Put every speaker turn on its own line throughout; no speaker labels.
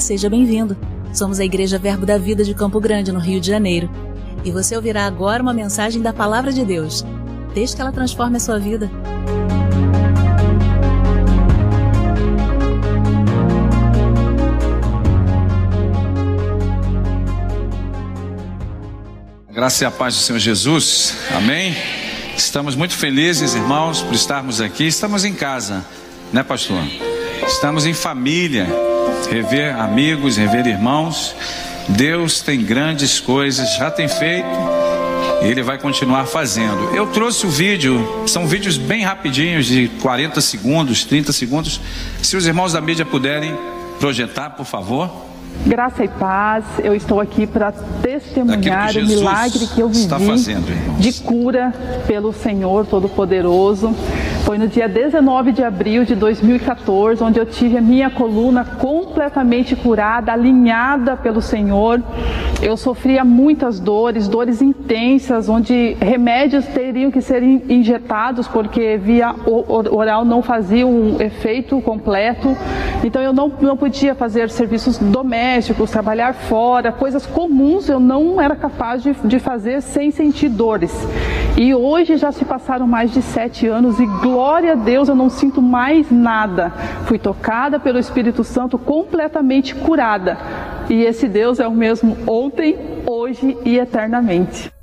Seja bem-vindo. Somos a Igreja Verbo da Vida de Campo Grande, no Rio de Janeiro. E você ouvirá agora uma mensagem da Palavra de Deus. Desde que ela transforme a sua vida.
Graça e a paz do Senhor Jesus. Amém. Estamos muito felizes, irmãos, por estarmos aqui. Estamos em casa, né, pastor? Estamos em família. Rever amigos, rever irmãos. Deus tem grandes coisas, já tem feito e Ele vai continuar fazendo. Eu trouxe o vídeo, são vídeos bem rapidinhos, de 40 segundos, 30 segundos. Se os irmãos da mídia puderem projetar, por favor.
Graça e paz, eu estou aqui para testemunhar o milagre que eu vivi de cura pelo Senhor Todo-Poderoso. Foi no dia 19 de abril de 2014, onde eu tive a minha coluna completamente curada, alinhada pelo Senhor. Eu sofria muitas dores, dores intensas, onde remédios teriam que ser in- injetados, porque via oral não fazia um efeito completo. Então eu não, não podia fazer serviços domésticos, trabalhar fora, coisas comuns eu não era capaz de, de fazer sem sentir dores. E hoje já se passaram mais de sete anos e glória a Deus eu não sinto mais nada. Fui tocada pelo Espírito Santo, completamente curada. E esse Deus é o mesmo ontem, hoje e eternamente.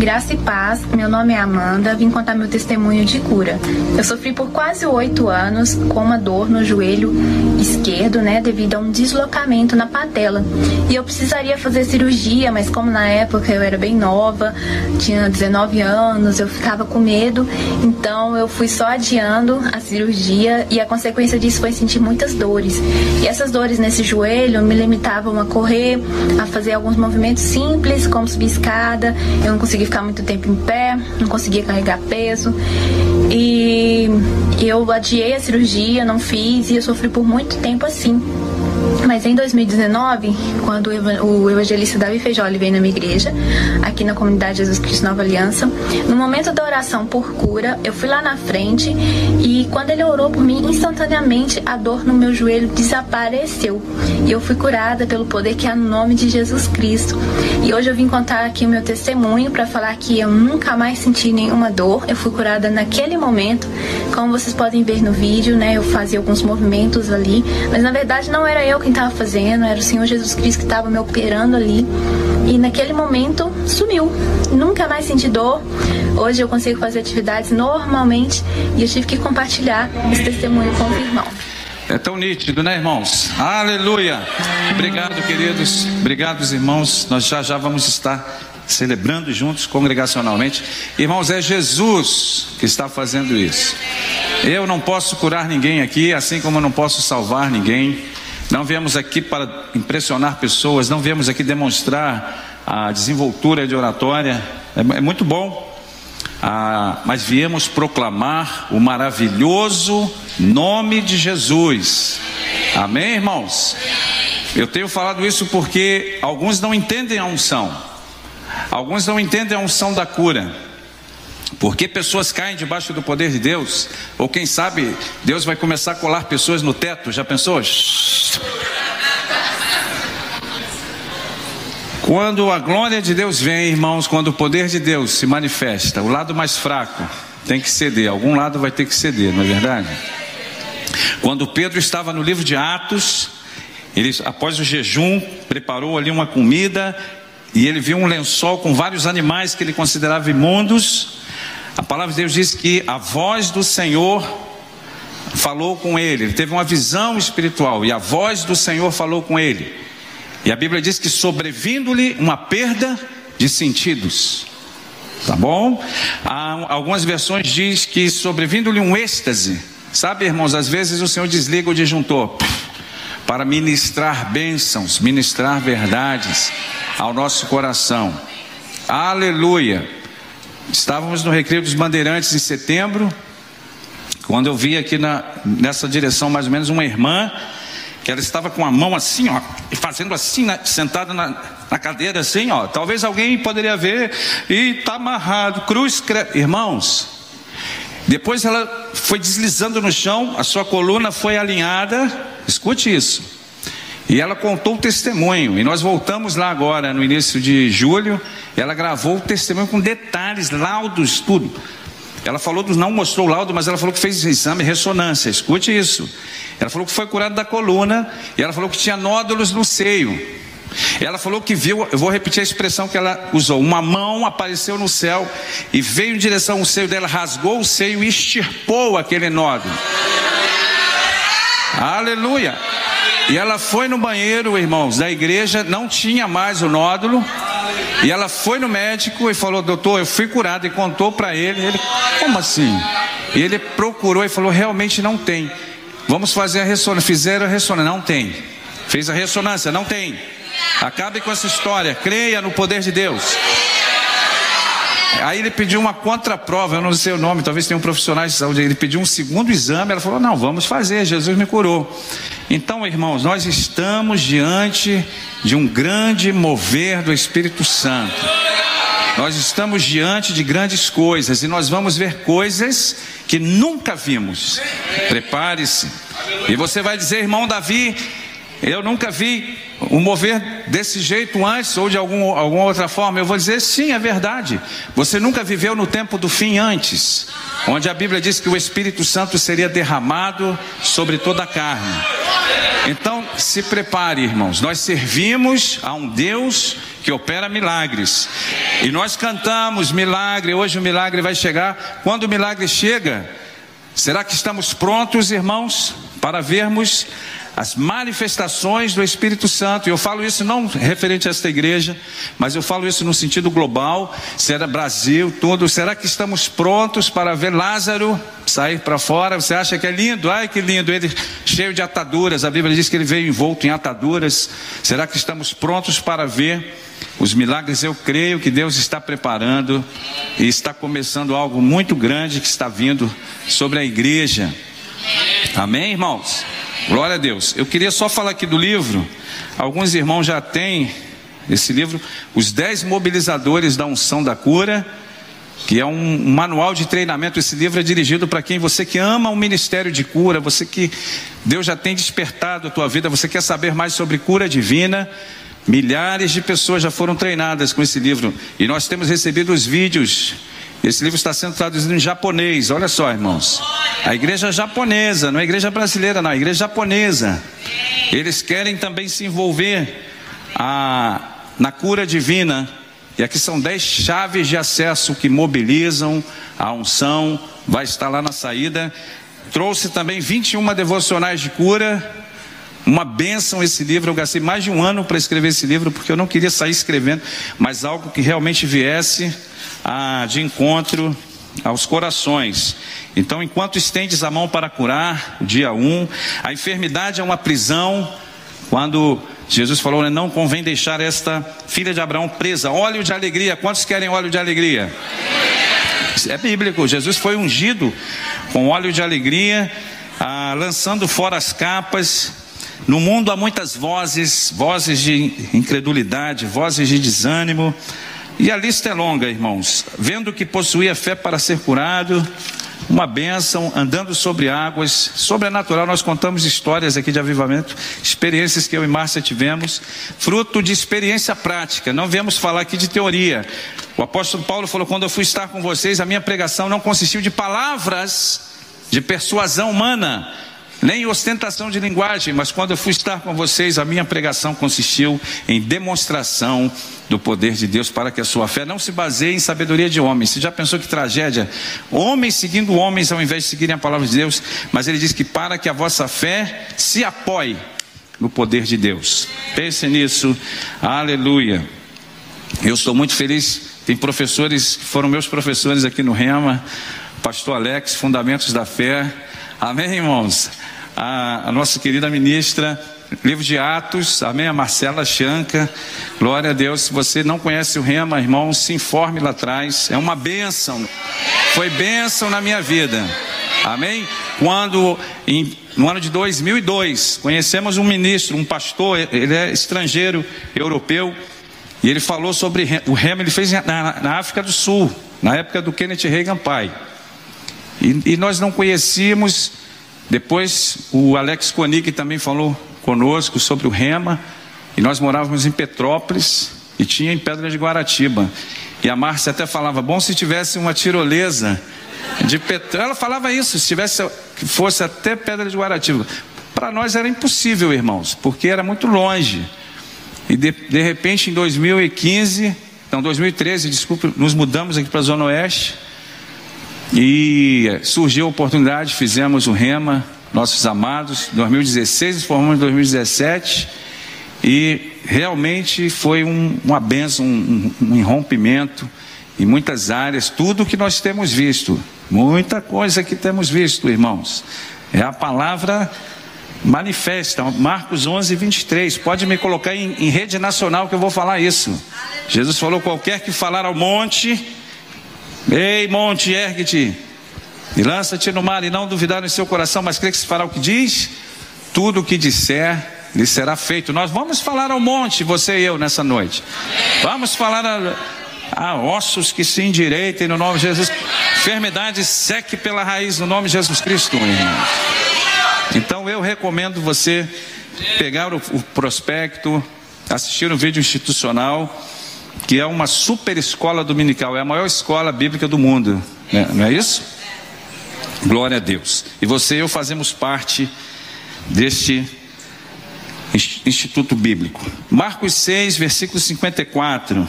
Graça e paz, meu nome é Amanda, vim contar meu testemunho de cura. Eu sofri por quase oito anos com uma dor no joelho esquerdo, né, devido a um deslocamento na patela. E eu precisaria fazer cirurgia, mas como na época eu era bem nova, tinha 19 anos, eu ficava com medo, então eu fui só adiando a cirurgia e a consequência disso foi sentir muitas dores. E essas dores nesse joelho me limitavam a correr, a fazer alguns movimentos simples, como subir escada, eu não conseguia ficar muito tempo em pé, não conseguia carregar peso. E eu adiei a cirurgia, não fiz e eu sofri por muito tempo assim. Mas em 2019, quando o eva- o evangelista Davi Feijoli veio na minha igreja, aqui na comunidade Jesus Cristo Nova Aliança, no momento da oração por cura, eu fui lá na frente e quando ele orou por mim, instantaneamente a dor no meu joelho desapareceu. E eu fui curada pelo poder que há no nome de Jesus Cristo. E hoje eu vim contar aqui o meu testemunho para falar que eu nunca mais senti nenhuma dor. Eu fui curada naquele momento. Como vocês podem ver no vídeo, né? Eu fazia alguns movimentos ali, mas na verdade não era eu quem estava fazendo, era o Senhor Jesus Cristo que estava me operando ali. E naquele momento sumiu. Nunca mais senti dor. Hoje eu consigo fazer atividades normalmente e eu tive que compartilhar esse testemunho com o irmão.
É tão nítido, né, irmãos? Aleluia! Obrigado, queridos. Obrigado, irmãos. Nós já já vamos estar celebrando juntos congregacionalmente. Irmãos, é Jesus que está fazendo isso. Eu não posso curar ninguém aqui, assim como eu não posso salvar ninguém. Não viemos aqui para impressionar pessoas, não viemos aqui demonstrar a desenvoltura de oratória. É, é muito bom, ah, mas viemos proclamar o maravilhoso nome de Jesus. Amém, irmãos? Eu tenho falado isso porque alguns não entendem a unção, alguns não entendem a unção da cura. Porque pessoas caem debaixo do poder de Deus, ou quem sabe Deus vai começar a colar pessoas no teto, já pensou? Quando a glória de Deus vem, irmãos, quando o poder de Deus se manifesta, o lado mais fraco tem que ceder, algum lado vai ter que ceder, não é verdade? Quando Pedro estava no livro de Atos, ele, após o jejum, preparou ali uma comida e ele viu um lençol com vários animais que ele considerava imundos. A palavra de Deus diz que a voz do Senhor falou com ele, ele teve uma visão espiritual e a voz do Senhor falou com ele. E a Bíblia diz que sobrevindo-lhe uma perda de sentidos. Tá bom? Há algumas versões diz que sobrevindo-lhe um êxtase. Sabe, irmãos, às vezes o Senhor desliga o disjuntor para ministrar bênçãos, ministrar verdades ao nosso coração. Aleluia. Estávamos no Recreio dos Bandeirantes em setembro, quando eu vi aqui na, nessa direção mais ou menos uma irmã que ela estava com a mão assim, ó, e fazendo assim, na, sentada na, na, cadeira assim, ó. Talvez alguém poderia ver e está amarrado, cruz, cre... irmãos. Depois ela foi deslizando no chão, a sua coluna foi alinhada Escute isso. E ela contou o testemunho. E nós voltamos lá agora, no início de julho. Ela gravou o testemunho com detalhes, laudos, tudo. Ela falou não mostrou o laudo, mas ela falou que fez exame ressonância. Escute isso. Ela falou que foi curada da coluna e ela falou que tinha nódulos no seio. Ela falou que viu, eu vou repetir a expressão que ela usou: uma mão apareceu no céu e veio em direção ao seio dela, rasgou o seio e extirpou aquele nódulo. Aleluia. E ela foi no banheiro, irmãos, da igreja, não tinha mais o nódulo. E ela foi no médico e falou: Doutor, eu fui curado. E contou para ele. Ele, como assim? E ele procurou e falou: Realmente não tem. Vamos fazer a ressonância. Fizeram a ressonância. Não tem. Fez a ressonância. Não tem. Acabe com essa história. Creia no poder de Deus. Aí ele pediu uma contraprova, eu não sei o nome, talvez tenha um profissional de saúde. Ele pediu um segundo exame, ela falou: Não, vamos fazer, Jesus me curou. Então, irmãos, nós estamos diante de um grande mover do Espírito Santo. Nós estamos diante de grandes coisas e nós vamos ver coisas que nunca vimos. Prepare-se. E você vai dizer, irmão Davi, eu nunca vi o mover desse jeito antes ou de algum, alguma outra forma. Eu vou dizer, sim, é verdade. Você nunca viveu no tempo do fim antes, onde a Bíblia diz que o Espírito Santo seria derramado sobre toda a carne. Então, se prepare, irmãos. Nós servimos a um Deus que opera milagres. E nós cantamos milagre. Hoje o milagre vai chegar. Quando o milagre chega, será que estamos prontos, irmãos, para vermos as manifestações do Espírito Santo. E eu falo isso não referente a esta igreja, mas eu falo isso no sentido global. Será Brasil, todo. Será que estamos prontos para ver Lázaro sair para fora? Você acha que é lindo? Ai, que lindo! Ele cheio de ataduras. A Bíblia diz que ele veio envolto em ataduras. Será que estamos prontos para ver? Os milagres eu creio que Deus está preparando e está começando algo muito grande que está vindo sobre a igreja. Amém, irmãos? Glória a Deus. Eu queria só falar aqui do livro. Alguns irmãos já têm esse livro, Os Dez Mobilizadores da Unção da Cura, que é um manual de treinamento. Esse livro é dirigido para quem você que ama o ministério de cura, você que Deus já tem despertado a tua vida, você quer saber mais sobre cura divina. Milhares de pessoas já foram treinadas com esse livro e nós temos recebido os vídeos esse livro está sendo traduzido em japonês. Olha só, irmãos. A igreja japonesa, não é a igreja brasileira, não, a igreja japonesa. Eles querem também se envolver a, na cura divina. E aqui são dez chaves de acesso que mobilizam a unção. Vai estar lá na saída. Trouxe também 21 devocionais de cura. Uma bênção esse livro. Eu gastei mais de um ano para escrever esse livro, porque eu não queria sair escrevendo, mas algo que realmente viesse a, de encontro aos corações. Então, enquanto estendes a mão para curar, dia 1, um, a enfermidade é uma prisão. Quando Jesus falou, né, não convém deixar esta filha de Abraão presa. Óleo de alegria. Quantos querem óleo de alegria? É bíblico. Jesus foi ungido com óleo de alegria, ah, lançando fora as capas. No mundo há muitas vozes, vozes de incredulidade, vozes de desânimo. E a lista é longa, irmãos. Vendo que possuía fé para ser curado, uma bênção, andando sobre águas, sobrenatural. Nós contamos histórias aqui de avivamento, experiências que eu e Márcia tivemos, fruto de experiência prática. Não viemos falar aqui de teoria. O apóstolo Paulo falou: quando eu fui estar com vocês, a minha pregação não consistiu de palavras de persuasão humana nem ostentação de linguagem, mas quando eu fui estar com vocês, a minha pregação consistiu em demonstração do poder de Deus para que a sua fé não se baseie em sabedoria de homens. Você já pensou que tragédia? Homens seguindo homens ao invés de seguirem a palavra de Deus, mas ele diz que para que a vossa fé se apoie no poder de Deus. Pense nisso. Aleluia. Eu estou muito feliz. Tem professores que foram meus professores aqui no Rema, Pastor Alex, Fundamentos da Fé. Amém, irmãos? A, a, nossa querida ministra, livro de Atos, amém? A Marcela Chanca, glória a Deus. Se você não conhece o Rema, irmão, se informe lá atrás, é uma bênção, foi bênção na minha vida, amém? Quando, em, no ano de 2002, conhecemos um ministro, um pastor, ele é estrangeiro, europeu, e ele falou sobre o Rema, ele fez na, na África do Sul, na época do Kenneth Reagan pai. E, e nós não conhecíamos Depois o Alex Koenig também falou conosco sobre o Rema. E nós morávamos em Petrópolis e tinha em Pedra de Guaratiba. E a Márcia até falava: bom se tivesse uma tirolesa de Petrópolis. Ela falava isso, se tivesse fosse até Pedra de Guaratiba. Para nós era impossível, irmãos, porque era muito longe. E de, de repente, em 2015, não, 2013, desculpe, nos mudamos aqui para a Zona Oeste. E surgiu a oportunidade, fizemos o Rema, nossos amados, 2016, formamos em 2017. E realmente foi um, uma benção, um, um irrompimento em muitas áreas, tudo que nós temos visto, muita coisa que temos visto, irmãos. É a palavra manifesta, Marcos 11, 23. Pode me colocar em, em rede nacional que eu vou falar isso. Jesus falou: qualquer que falar ao monte, ei monte, ergue-te e lança-te no mar, e não duvidar no seu coração, mas crê que se fará o que diz, tudo o que disser lhe será feito. Nós vamos falar ao monte, você e eu, nessa noite. Vamos falar a, a ossos que se endireitem no nome de Jesus. Enfermidade seque pela raiz no nome de Jesus Cristo, irmão. Então eu recomendo você pegar o, o prospecto, assistir um vídeo institucional, que é uma super escola dominical, é a maior escola bíblica do mundo, né? não é isso? Glória a Deus. E você e eu fazemos parte deste Instituto Bíblico. Marcos 6, versículo 54.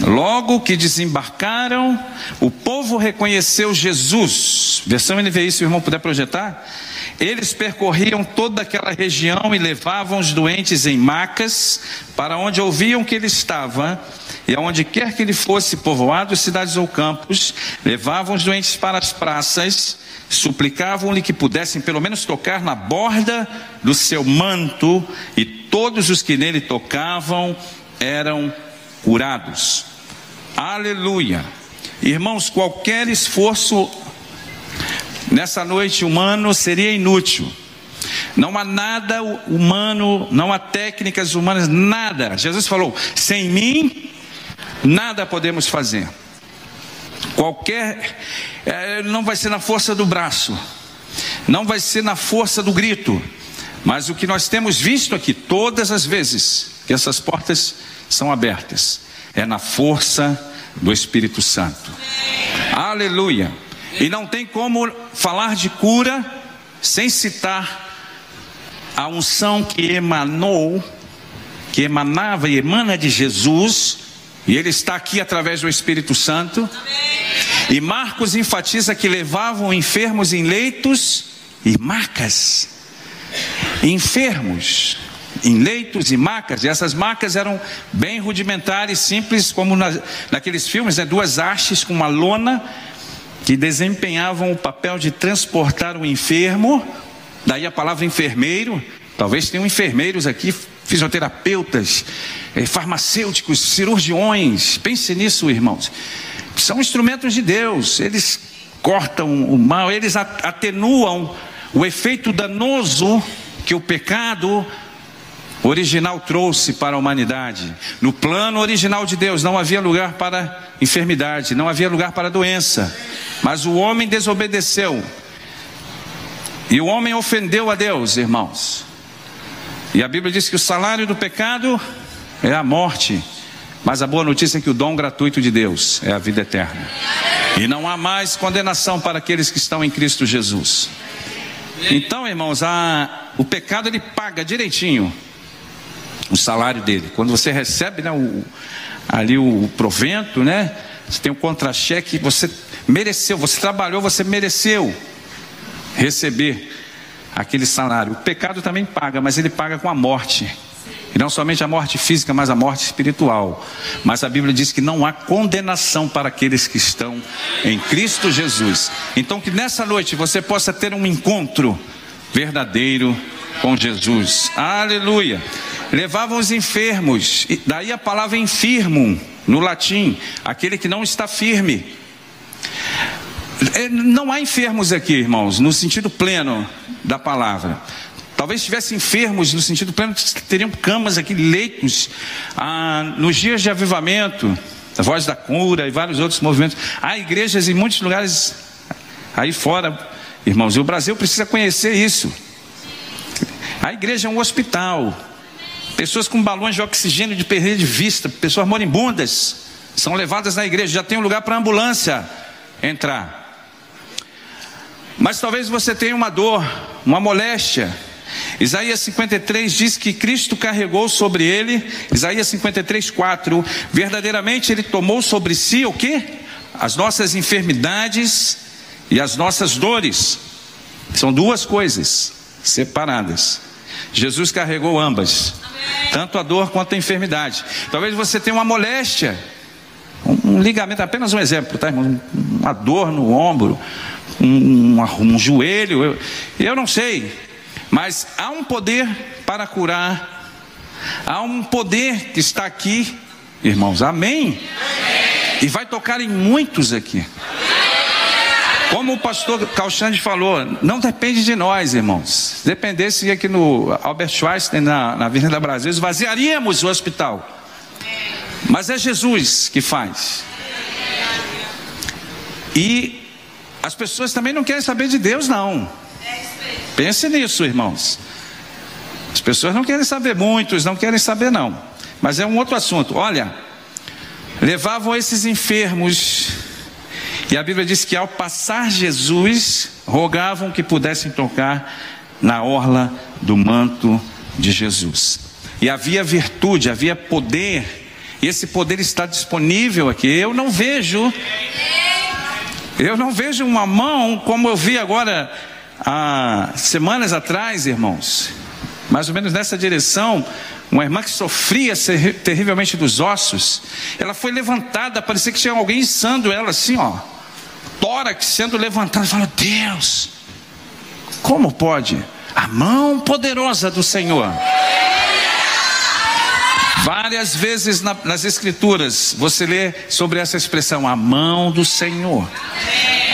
Logo que desembarcaram, o povo reconheceu Jesus. Versão NVI, se o irmão puder projetar. Eles percorriam toda aquela região e levavam os doentes em macas para onde ouviam que ele estava, e aonde quer que ele fosse, povoado, cidades ou campos, levavam os doentes para as praças suplicavam-lhe que pudessem pelo menos tocar na borda do seu manto, e todos os que nele tocavam eram curados. Aleluia. Irmãos, qualquer esforço nessa noite humano seria inútil. Não há nada humano, não há técnicas humanas, nada. Jesus falou: sem mim, nada podemos fazer. Qualquer, é, não vai ser na força do braço, não vai ser na força do grito, mas o que nós temos visto aqui, todas as vezes que essas portas são abertas, é na força do Espírito Santo. Aleluia. E não tem como falar de cura sem citar a unção que emanou, que emanava e emana de Jesus, e ele está aqui através do Espírito Santo. E Marcos enfatiza que levavam enfermos em leitos e macas. Enfermos em leitos e macas. E essas macas eram bem rudimentares, simples, como na, naqueles filmes, né? duas hastes com uma lona que desempenhavam o papel de transportar o enfermo. Daí a palavra enfermeiro. Talvez tenham enfermeiros aqui, fisioterapeutas, eh, farmacêuticos, cirurgiões. Pense nisso, irmãos são instrumentos de Deus, eles cortam o mal, eles atenuam o efeito danoso que o pecado original trouxe para a humanidade. No plano original de Deus não havia lugar para enfermidade, não havia lugar para doença, mas o homem desobedeceu. E o homem ofendeu a Deus, irmãos. E a Bíblia diz que o salário do pecado é a morte. Mas a boa notícia é que o dom gratuito de Deus é a vida eterna. E não há mais condenação para aqueles que estão em Cristo Jesus. Então, irmãos, a, o pecado ele paga direitinho o salário dele. Quando você recebe né, o, ali o, provento, né? Você tem um contra-cheque, você mereceu, você trabalhou, você mereceu receber aquele salário. O pecado também paga, mas ele paga com a morte. E não somente a morte física, mas a morte espiritual. Mas a Bíblia diz que não há condenação para aqueles que estão em Cristo Jesus. Então, que nessa noite você possa ter um encontro verdadeiro com Jesus. Aleluia. Levavam os enfermos, daí a palavra enfermo no latim, aquele que não está firme. É, não há enfermos aqui, irmãos, no sentido pleno da palavra. Talvez estivessem enfermos, no sentido pleno, teriam camas aqui, leitos. Ah, nos dias de avivamento, a voz da cura e vários outros movimentos. Há igrejas em muitos lugares aí fora, irmãos, e o Brasil precisa conhecer isso. A igreja é um hospital. Pessoas com balões de oxigênio de perder de vista, pessoas moribundas, são levadas na igreja, já tem um lugar para a ambulância entrar. Mas talvez você tenha uma dor, uma moléstia. Isaías 53 diz que Cristo carregou sobre ele, Isaías 53, 4, verdadeiramente ele tomou sobre si o que? As nossas enfermidades e as nossas dores. São duas coisas separadas. Jesus carregou ambas, tanto a dor quanto a enfermidade. Talvez você tenha uma moléstia, um, ligamento, apenas um exemplo, tá? Uma dor no ombro, um, um, um joelho, eu, eu não sei, mas há um poder para curar, há um poder que está aqui, irmãos, amém? amém. E vai tocar em muitos aqui. Como o pastor Calxande falou, não depende de nós, irmãos. Se dependesse aqui no Albert Schweitzer, na, na Avenida Brasil, esvaziaríamos o hospital. Mas é Jesus que faz. E as pessoas também não querem saber de Deus, não. Pense nisso, irmãos. As pessoas não querem saber, muitos não querem saber, não. Mas é um outro assunto. Olha, levavam esses enfermos, e a Bíblia diz que ao passar Jesus, rogavam que pudessem tocar na orla do manto de Jesus. E havia virtude, havia poder, e esse poder está disponível aqui. Eu não vejo eu não vejo uma mão como eu vi agora há semanas atrás, irmãos. Mais ou menos nessa direção, uma irmã que sofria terrivelmente dos ossos, ela foi levantada, parecia que tinha alguém içando ela assim, ó, tórax sendo levantada. Fala, Deus, como pode? A mão poderosa do Senhor. Várias vezes na, nas Escrituras você lê sobre essa expressão, a mão do Senhor.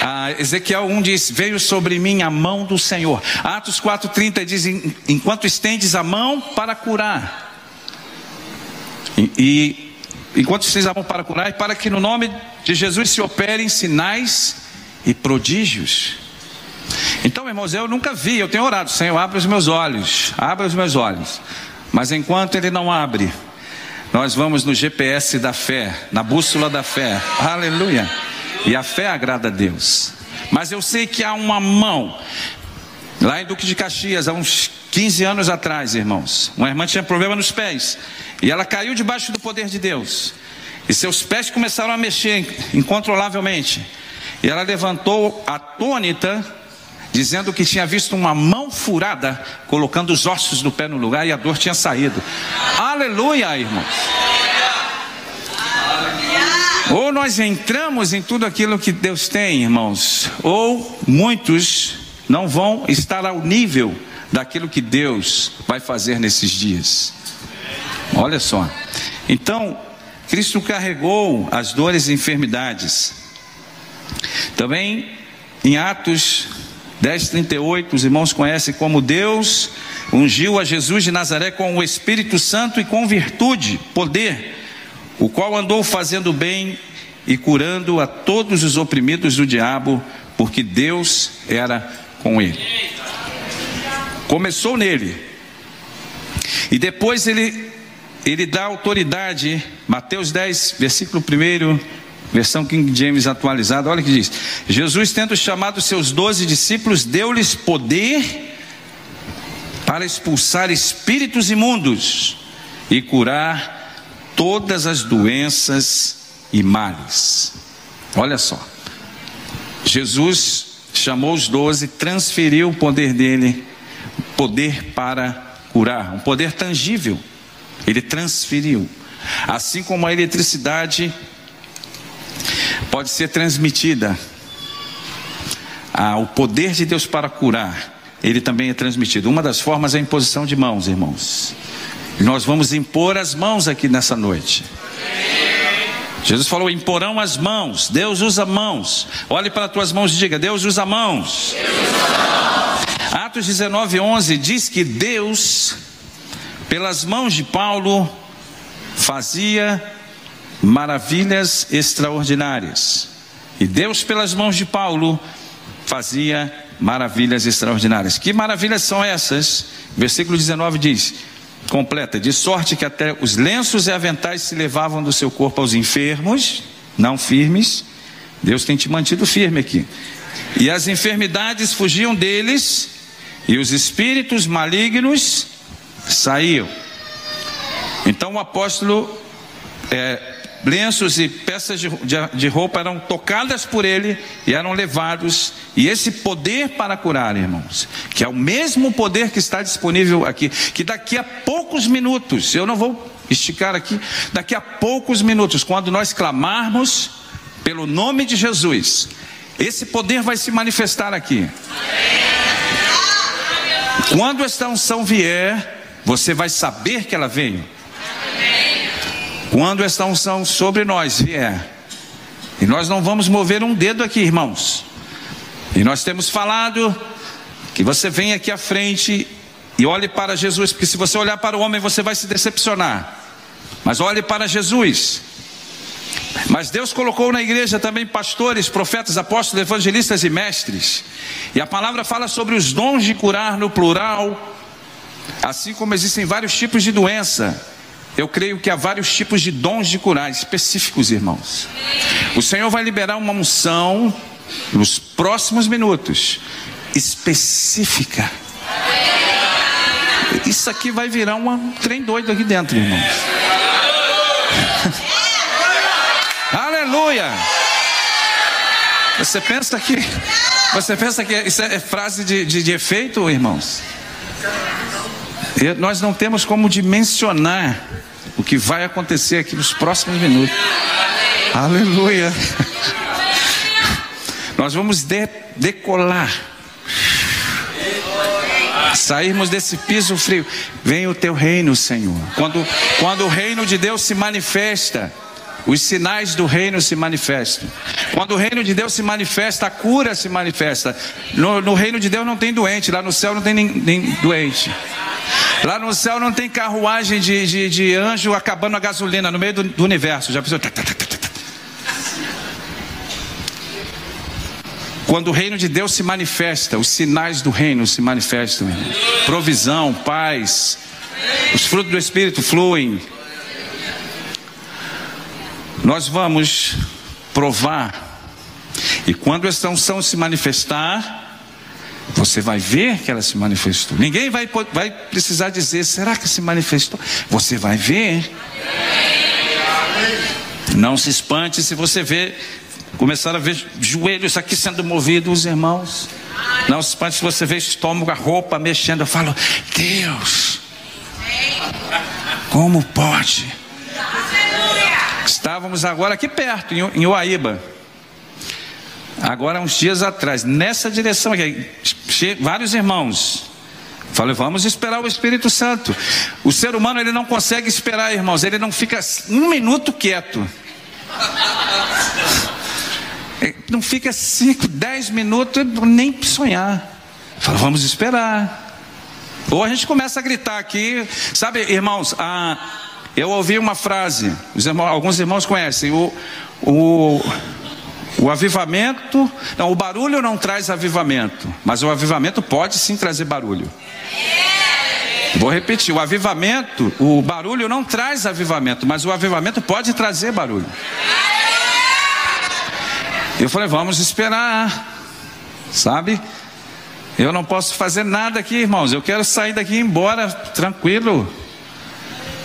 Ah, Ezequiel 1 diz: Veio sobre mim a mão do Senhor. Atos 4,30 diz: Enquanto estendes a mão para curar. E, e enquanto estendes a mão para curar, e para que no nome de Jesus se operem sinais e prodígios. Então, irmãos, eu nunca vi, eu tenho orado, Senhor, abre os meus olhos, abre os meus olhos. Mas enquanto Ele não abre, nós vamos no GPS da fé, na bússola da fé. Aleluia. E a fé agrada a Deus. Mas eu sei que há uma mão. Lá em Duque de Caxias, há uns 15 anos atrás, irmãos, uma irmã tinha problema nos pés. E ela caiu debaixo do poder de Deus. E seus pés começaram a mexer incontrolavelmente. E ela levantou atônita dizendo que tinha visto uma mão furada, colocando os ossos do pé no lugar e a dor tinha saído. Aleluia, irmãos. Ou nós entramos em tudo aquilo que Deus tem, irmãos, ou muitos não vão estar ao nível daquilo que Deus vai fazer nesses dias. Olha só. Então, Cristo carregou as dores e enfermidades. Também em Atos 10:38, os irmãos conhecem como Deus ungiu a Jesus de Nazaré com o Espírito Santo e com virtude, poder, o qual andou fazendo bem e curando a todos os oprimidos do diabo, porque Deus era com ele. Começou nele. E depois ele ele dá autoridade, Mateus 10, versículo 1, Versão King James atualizada, olha que diz: Jesus, tendo chamado seus doze discípulos, deu-lhes poder para expulsar espíritos imundos e curar todas as doenças e males. Olha só, Jesus chamou os doze, transferiu o poder dele, poder para curar, um poder tangível. Ele transferiu. Assim como a eletricidade pode ser transmitida. Ah, o poder de Deus para curar, ele também é transmitido. Uma das formas é a imposição de mãos, irmãos. nós vamos impor as mãos aqui nessa noite. Jesus falou: imporão as mãos. Deus usa mãos. Olhe para as tuas mãos e diga: Deus usa mãos. Atos 19, 11 diz que Deus, pelas mãos de Paulo, fazia maravilhas extraordinárias. E Deus, pelas mãos de Paulo, fazia maravilhas extraordinárias. Que maravilhas são essas? Versículo 19 diz: completa, de sorte que até os lenços e aventais se levavam do seu corpo aos enfermos, não firmes. Deus tem te mantido firme aqui. E as enfermidades fugiam deles, e os espíritos malignos saíam. Então o apóstolo é, lenços e peças de, de, de, roupa eram tocadas por ele e eram levados. E esse poder para curar, irmãos, que é o mesmo poder que está disponível aqui, que daqui a poucos minutos, eu não vou esticar aqui, daqui a poucos minutos, quando nós clamarmos pelo nome de Jesus, esse poder vai se manifestar aqui. Quando esta unção vier, você vai saber que ela veio. Quando esta unção sobre nós vier, e nós não vamos mover um dedo aqui, irmãos, e nós temos falado que você vem aqui à frente e olhe para Jesus, porque se você olhar para o homem, você vai se decepcionar. Mas olhe para Jesus. Mas Deus colocou na igreja também pastores, profetas, apóstolos, evangelistas e mestres. E a palavra fala sobre os dons de curar no plural, assim como existem vários tipos de doença. Eu creio que há vários tipos de dons de curar específicos, irmãos. O Senhor vai liberar uma unção nos próximos minutos específica. Isso aqui vai virar um trem doido aqui dentro, irmãos. Aleluia! Você pensa que você pensa que isso é frase de, de, de efeito, irmãos? Nós não temos como dimensionar o que vai acontecer aqui nos próximos minutos. Aleluia. Nós vamos de, decolar. Sairmos desse piso frio. Vem o teu reino, Senhor. Quando, quando o reino de Deus se manifesta, os sinais do reino se manifestam. Quando o reino de Deus se manifesta, a cura se manifesta. No, no reino de Deus não tem doente, lá no céu não tem nem, nem doente. Lá no céu não tem carruagem de, de, de anjo acabando a gasolina no meio do, do universo. Já pensou? Quando o reino de Deus se manifesta, os sinais do reino se manifestam. Provisão, paz, os frutos do Espírito fluem. Nós vamos provar. E quando esta unção se manifestar, você vai ver que ela se manifestou. Ninguém vai, vai precisar dizer, será que se manifestou? Você vai ver. Não se espante se você ver, começar a ver joelhos aqui sendo movidos, irmãos. Não se espante se você ver estômago, a roupa mexendo. Eu falo, Deus, como pode? Estávamos agora aqui perto, em Uaíba. Agora, uns dias atrás, nessa direção aqui, vários irmãos. Falei, vamos esperar o Espírito Santo. O ser humano ele não consegue esperar, irmãos. Ele não fica um minuto quieto. Não fica cinco, dez minutos nem sonhar. Fala, vamos esperar. Ou a gente começa a gritar aqui, sabe, irmãos? Ah, eu ouvi uma frase. Irmãos, alguns irmãos conhecem o, o o avivamento, não, o barulho não traz avivamento, mas o avivamento pode sim trazer barulho. Vou repetir, o avivamento, o barulho não traz avivamento, mas o avivamento pode trazer barulho. Eu falei, vamos esperar, sabe? Eu não posso fazer nada aqui, irmãos. Eu quero sair daqui e ir embora tranquilo.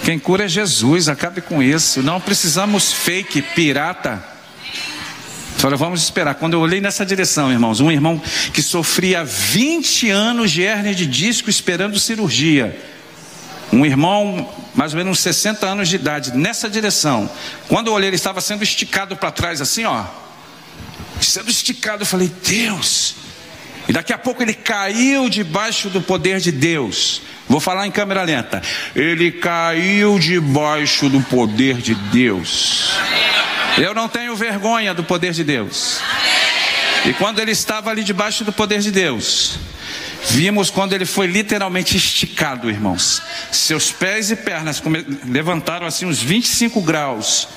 Quem cura é Jesus, acabe com isso. Não precisamos fake, pirata. Falei, vamos esperar. Quando eu olhei nessa direção, irmãos, um irmão que sofria 20 anos de hernia de disco esperando cirurgia. Um irmão, mais ou menos uns 60 anos de idade, nessa direção. Quando eu olhei, ele estava sendo esticado para trás, assim, ó. Sendo esticado, eu falei, Deus. E daqui a pouco ele caiu debaixo do poder de Deus. Vou falar em câmera lenta. Ele caiu debaixo do poder de Deus. Eu não tenho vergonha do poder de Deus. E quando ele estava ali debaixo do poder de Deus, vimos quando ele foi literalmente esticado, irmãos. Seus pés e pernas levantaram assim uns 25 graus.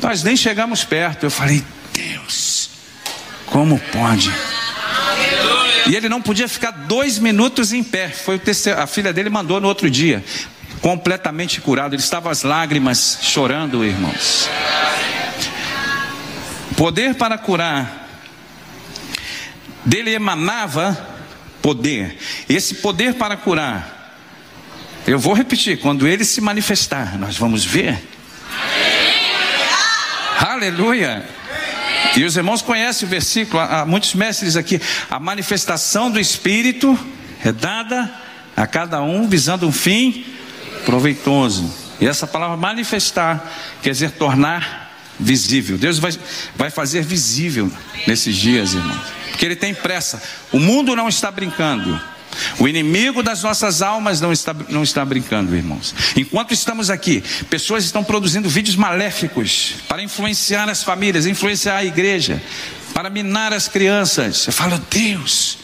Nós nem chegamos perto. Eu falei, Deus, como pode? E ele não podia ficar dois minutos em pé. Foi terceiro, a filha dele mandou no outro dia. Completamente curado. Ele estava às lágrimas, chorando, irmãos. Poder para curar. Dele emanava poder. Esse poder para curar. Eu vou repetir, quando ele se manifestar, nós vamos ver. Aleluia. E os irmãos conhecem o versículo, há muitos mestres aqui. A manifestação do Espírito é dada a cada um visando um fim proveitoso. E essa palavra manifestar quer dizer tornar visível. Deus vai, vai fazer visível nesses dias, irmãos. Porque Ele tem pressa. O mundo não está brincando. O inimigo das nossas almas não está, não está brincando, irmãos. Enquanto estamos aqui, pessoas estão produzindo vídeos maléficos para influenciar as famílias, influenciar a igreja, para minar as crianças. Eu falo, Deus.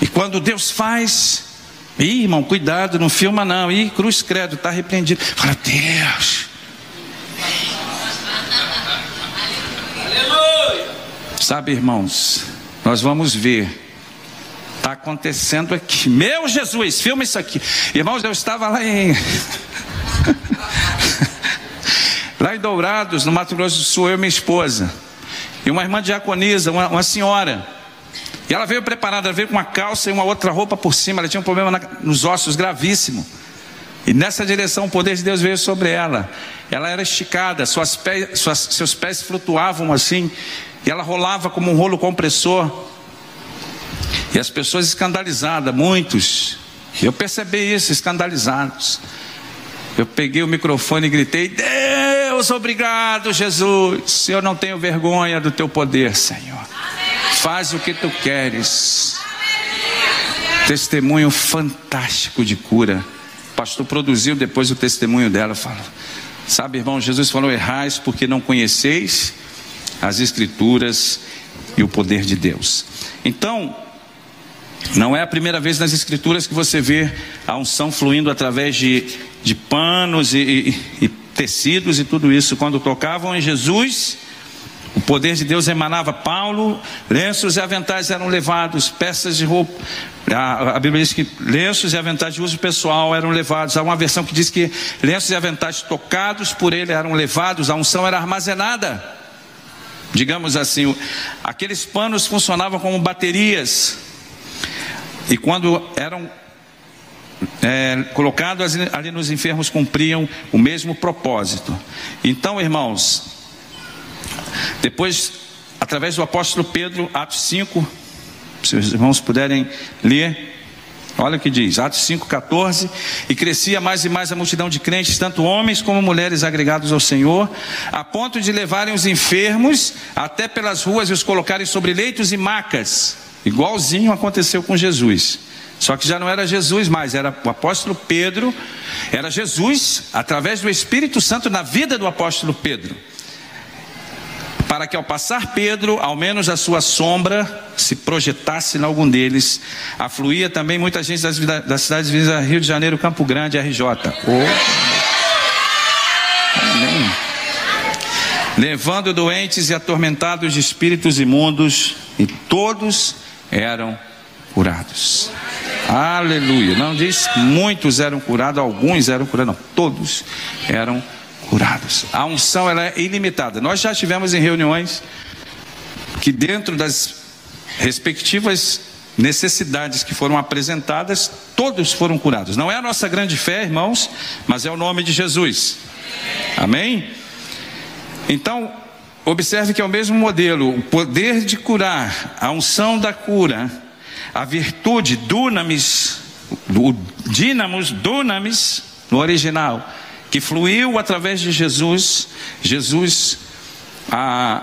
E quando Deus faz, Ih, irmão, cuidado, não filma não. Ih, cruz credo, está repreendido. Fala, Deus. Sabe, irmãos, nós vamos ver está acontecendo aqui. Meu Jesus, filma isso aqui. Irmãos, eu estava lá em. lá em Dourados, no Mato Grosso do Sul, eu e minha esposa. E uma irmã diaconisa, uma, uma senhora. E ela veio preparada, ela veio com uma calça e uma outra roupa por cima. Ela tinha um problema na, nos ossos gravíssimo. E nessa direção o poder de Deus veio sobre ela. Ela era esticada, suas suas, seus pés flutuavam assim. E ela rolava como um rolo compressor. E as pessoas escandalizadas, muitos. Eu percebi isso, escandalizados. Eu peguei o microfone e gritei: Deus, obrigado, Jesus. Eu não tenho vergonha do teu poder, Senhor. Faz o que tu queres. Testemunho fantástico de cura. Pastor produziu depois o testemunho dela. Falou: Sabe, irmão, Jesus falou: Errais porque não conheceis as Escrituras e o poder de Deus. Então, não é a primeira vez nas Escrituras que você vê a unção fluindo através de, de panos e, e, e tecidos e tudo isso. Quando tocavam em Jesus, o poder de Deus emanava. Paulo, lenços e aventais eram levados, peças de roupa. A, a, Bíblia diz que lenços e aventais de uso pessoal eram levados. Há uma versão que diz que lenços e aventais tocados por ele eram levados, a unção era armazenada. Digamos assim, aqueles panos funcionavam como baterias e quando eram é, colocados ali nos enfermos, cumpriam o mesmo propósito. Então, irmãos, depois, através do apóstolo Pedro, Atos 5, se os irmãos puderem ler, Olha o que diz, Atos 5,14. E crescia mais e mais a multidão de crentes, tanto homens como mulheres agregados ao Senhor, a ponto de levarem os enfermos até pelas ruas e os colocarem sobre leitos e macas Igualzinho aconteceu com Jesus. Só que já não era Jesus mais, era o apóstolo Pedro, era Jesus através do Espírito Santo na vida do apóstolo Pedro. Para que ao passar Pedro, ao menos a sua sombra se projetasse em algum deles, afluía também muita gente das, das cidades vizinhas Rio de Janeiro, Campo Grande, RJ. Oh. Levando doentes e atormentados de espíritos imundos, e todos eram curados. Aleluia. Não diz muitos eram curados, alguns eram curados, não, todos eram curados. A unção ela é ilimitada. Nós já tivemos em reuniões que dentro das respectivas necessidades que foram apresentadas, todos foram curados. Não é a nossa grande fé, irmãos, mas é o nome de Jesus. Amém? Então, Observe que é o mesmo modelo, o poder de curar, a unção da cura, a virtude, dunamis, o dínamos, dunamis, no original, que fluiu através de Jesus, Jesus a,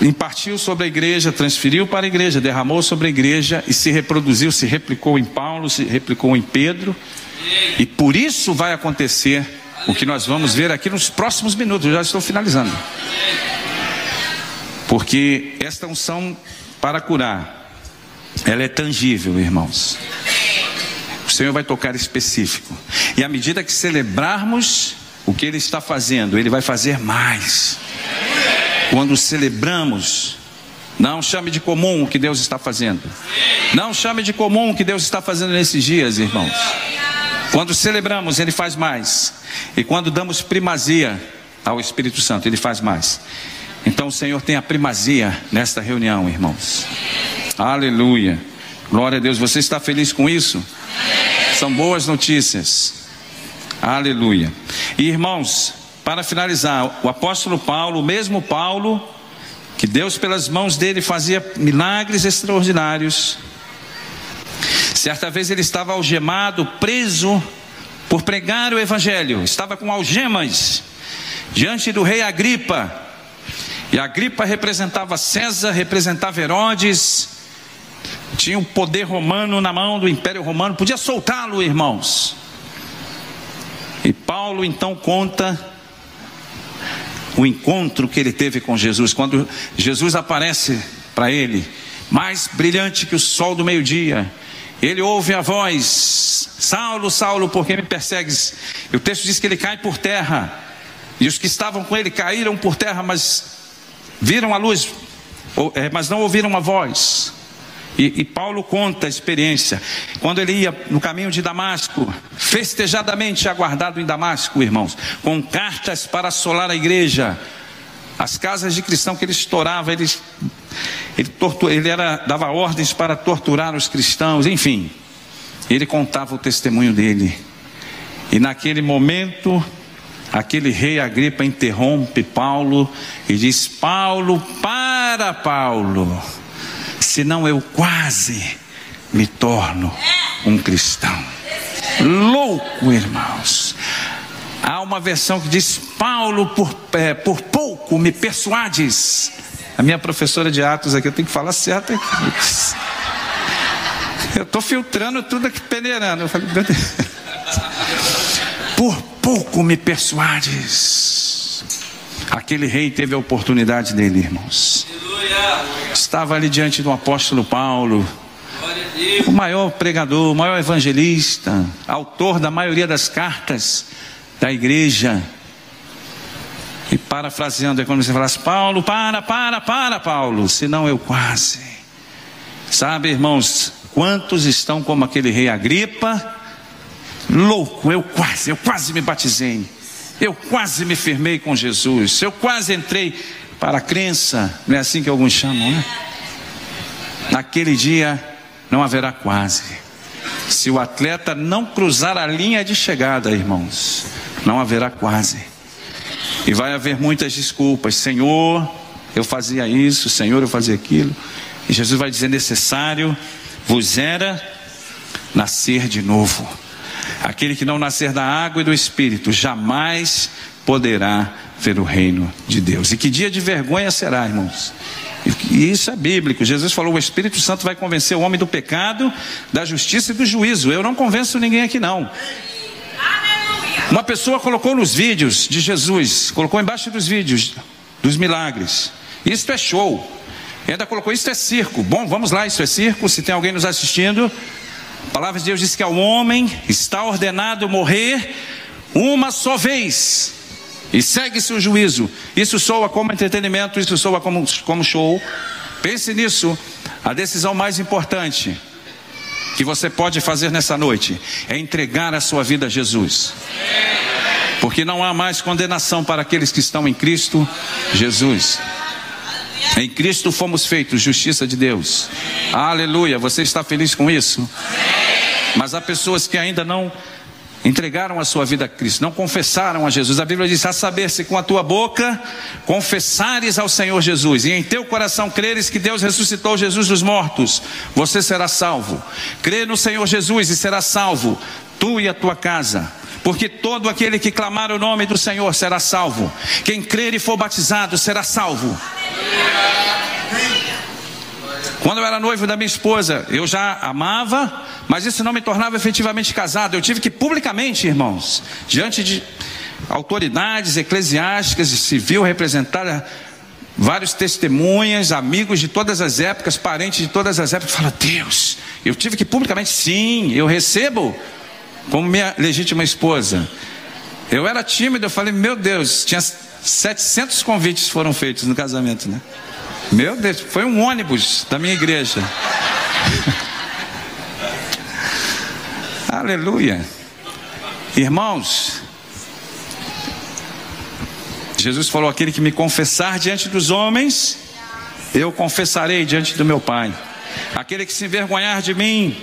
impartiu sobre a igreja, transferiu para a igreja, derramou sobre a igreja e se reproduziu, se replicou em Paulo, se replicou em Pedro, e por isso vai acontecer o que nós vamos ver aqui nos próximos minutos, eu já estou finalizando. Porque esta unção para curar, ela é tangível, irmãos. Senhor vai tocar específico. E à medida que celebrarmos o que Ele está fazendo, Ele vai fazer mais. Quando celebramos, Não chame de comum o que Deus está fazendo. Não chame de comum o que Deus está fazendo nesses dias, irmãos. Quando celebramos, Ele faz mais. E quando damos primazia ao Espírito Santo, Ele faz mais. Então o Senhor tem a primazia nesta reunião, irmãos. Aleluia. Glória a Deus. Você está feliz com isso? São boas notícias. Aleluia. E irmãos, para finalizar, o apóstolo Paulo, o mesmo Paulo, que Deus pelas mãos dele fazia milagres extraordinários. Certa vez ele estava algemado, preso por pregar o evangelho, estava com algemas diante do rei Agripa. E Agripa representava César, representava Herodes, tinha o um poder romano na mão do Império Romano, podia soltá-lo, irmãos. E Paulo então conta o encontro que ele teve com Jesus, quando Jesus aparece para ele, mais brilhante que o sol do meio-dia. Ele ouve a voz: Saulo, Saulo, por que me persegues? E o texto diz que ele cai por terra. E os que estavam com ele caíram por terra, mas viram a luz, é, mas não ouviram a voz. E, e, Paulo conta a experiência. Quando ele ia no caminho de Damasco, festejadamente aguardado em Damasco, irmãos, com cartas para assolar a igreja, as casas de cristão que ele estourava, ele, ele, tortura, ele era, dava ordens para torturar os cristãos, enfim. Ele contava o testemunho dele. E naquele momento, aquele rei Agripa interrompe Paulo e diz: Paulo, para, Paulo senão eu quase me torno um cristão. Louco, irmãos. Há uma versão que diz: Paulo, por, é, por pouco me persuades. A minha professora de Atos aqui, eu tenho que falar certo aqui. Eu estou filtrando tudo aqui, peneirando. Eu por pouco me persuades. Aquele rei teve a oportunidade dele, irmãos. Estava ali diante do apóstolo Paulo, o maior pregador, o maior evangelista, autor da maioria das cartas da igreja. E parafraseando, é como se falasse: Paulo, para, para, para, Paulo, senão eu quase. Sabe, irmãos, quantos estão como aquele rei Agripa? Louco, eu quase, eu quase me batizei. Eu quase me firmei com Jesus. Eu quase entrei para a crença, não é assim que alguns chamam, né? Naquele dia não haverá quase. Se o atleta não cruzar a linha de chegada, irmãos, não haverá quase. E vai haver muitas desculpas. Senhor, eu fazia isso, Senhor, eu fazia aquilo. E Jesus vai dizer: necessário vos era nascer de novo. Aquele que não nascer da água e do espírito jamais poderá ver o reino de Deus. E que dia de vergonha será, irmãos? E isso é bíblico. Jesus falou: o Espírito Santo vai convencer o homem do pecado, da justiça e do juízo. Eu não convenço ninguém aqui, não. Uma pessoa colocou nos vídeos de Jesus, colocou embaixo dos vídeos dos milagres. Isso é show. E ainda colocou: Isso é circo. Bom, vamos lá, isso é circo. Se tem alguém nos assistindo, a palavra de Deus diz que ao homem está ordenado morrer uma só vez e segue-se o juízo. Isso soa como entretenimento, isso soa como, como show. Pense nisso. A decisão mais importante que você pode fazer nessa noite é entregar a sua vida a Jesus. Porque não há mais condenação para aqueles que estão em Cristo Jesus. Em Cristo fomos feitos justiça de Deus. Aleluia. Você está feliz com isso? Mas há pessoas que ainda não entregaram a sua vida a Cristo, não confessaram a Jesus. A Bíblia diz: a saber se com a tua boca confessares ao Senhor Jesus e em teu coração creres que Deus ressuscitou Jesus dos mortos, você será salvo. Crê no Senhor Jesus e será salvo, tu e a tua casa. Porque todo aquele que clamar o nome do Senhor será salvo. Quem crer e for batizado será salvo. Quando eu era noivo da minha esposa, eu já amava, mas isso não me tornava efetivamente casado. Eu tive que publicamente, irmãos, diante de autoridades eclesiásticas e civil, representar vários testemunhas, amigos de todas as épocas, parentes de todas as épocas, fala: Deus, eu tive que publicamente, sim, eu recebo como minha legítima esposa. Eu era tímido, eu falei: Meu Deus, tinha 700 convites foram feitos no casamento, né? Meu Deus, foi um ônibus da minha igreja. Aleluia. Irmãos, Jesus falou: aquele que me confessar diante dos homens, eu confessarei diante do meu Pai. Aquele que se envergonhar de mim,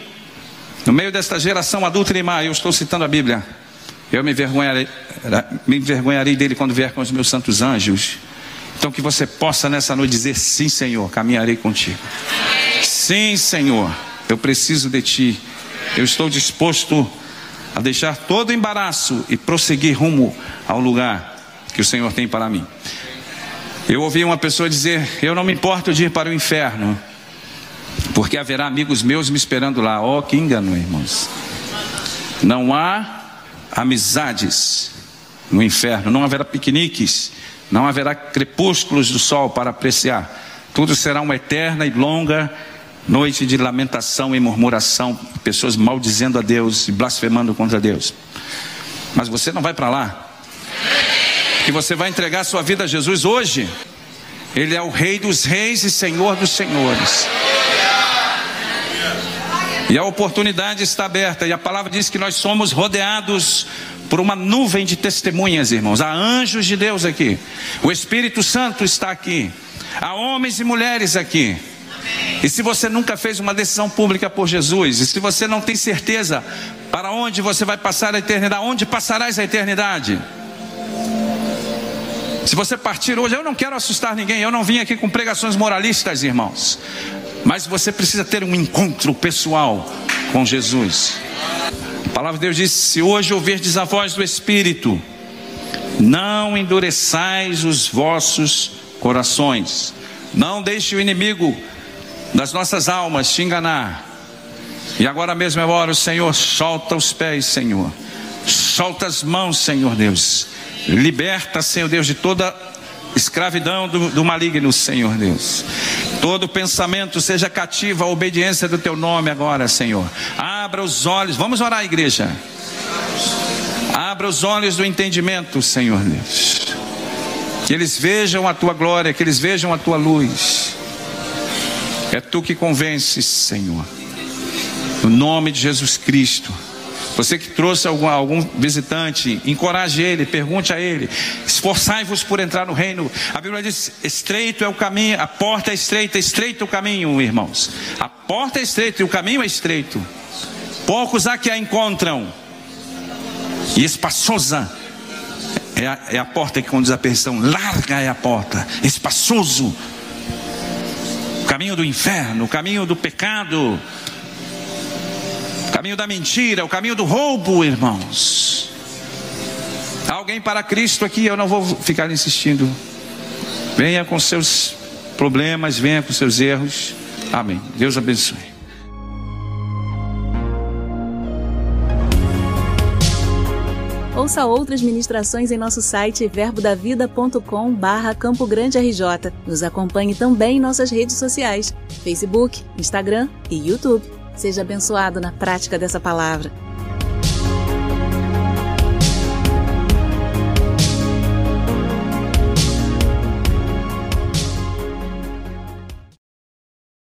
no meio desta geração adulta e má, eu estou citando a Bíblia, eu me envergonharei, me envergonharei dele quando vier com os meus santos anjos. Então que você possa nessa noite dizer: Sim, Senhor, caminharei contigo. Sim, Senhor, eu preciso de ti. Eu estou disposto a deixar todo embaraço e prosseguir rumo ao lugar que o Senhor tem para mim. Eu ouvi uma pessoa dizer: Eu não me importo de ir para o inferno, porque haverá amigos meus me esperando lá. Oh, que engano, irmãos. Não há amizades no inferno, não haverá piqueniques não haverá crepúsculos do sol para apreciar. Tudo será uma eterna e longa noite de lamentação e murmuração, pessoas maldizendo a Deus e blasfemando contra Deus. Mas você não vai para lá. Que você vai entregar sua vida a Jesus hoje. Ele é o Rei dos Reis e Senhor dos Senhores. E a oportunidade está aberta, e a palavra diz que nós somos rodeados por uma nuvem de testemunhas, irmãos. Há anjos de Deus aqui. O Espírito Santo está aqui. Há homens e mulheres aqui. E se você nunca fez uma decisão pública por Jesus, e se você não tem certeza para onde você vai passar a eternidade, onde passarás a eternidade? Se você partir hoje, eu não quero assustar ninguém, eu não vim aqui com pregações moralistas, irmãos. Mas você precisa ter um encontro pessoal com Jesus. A palavra de Deus diz: se hoje ouvirdes a voz do Espírito, não endureçais os vossos corações, não deixe o inimigo das nossas almas te enganar. E agora mesmo eu oro, Senhor, solta os pés, Senhor, solta as mãos, Senhor Deus, liberta, Senhor Deus, de toda escravidão do, do maligno, Senhor Deus. Todo pensamento seja cativo à obediência do teu nome agora, Senhor. Abra os olhos, vamos orar, igreja. Abra os olhos do entendimento, Senhor Deus. Que eles vejam a tua glória, que eles vejam a tua luz. É tu que convences, Senhor. No nome de Jesus Cristo. Você que trouxe algum, algum visitante, encoraje ele, pergunte a ele. Esforçai-vos por entrar no reino. A Bíblia diz: estreito é o caminho, a porta é estreita, estreito é o caminho, irmãos. A porta é estreita e o caminho é estreito. Poucos há que a encontram. E espaçosa é a, é a porta que conduz à perdição. Larga é a porta, espaçoso. O caminho do inferno, o caminho do pecado caminho da mentira, o caminho do roubo, irmãos. Alguém para Cristo aqui, eu não vou ficar insistindo. Venha com seus problemas, venha com seus erros. Amém. Deus abençoe.
Ouça outras ministrações em nosso site verbodavida.com barra Campo Grande RJ. Nos acompanhe também em nossas redes sociais, Facebook, Instagram e YouTube. Seja abençoado na prática dessa palavra.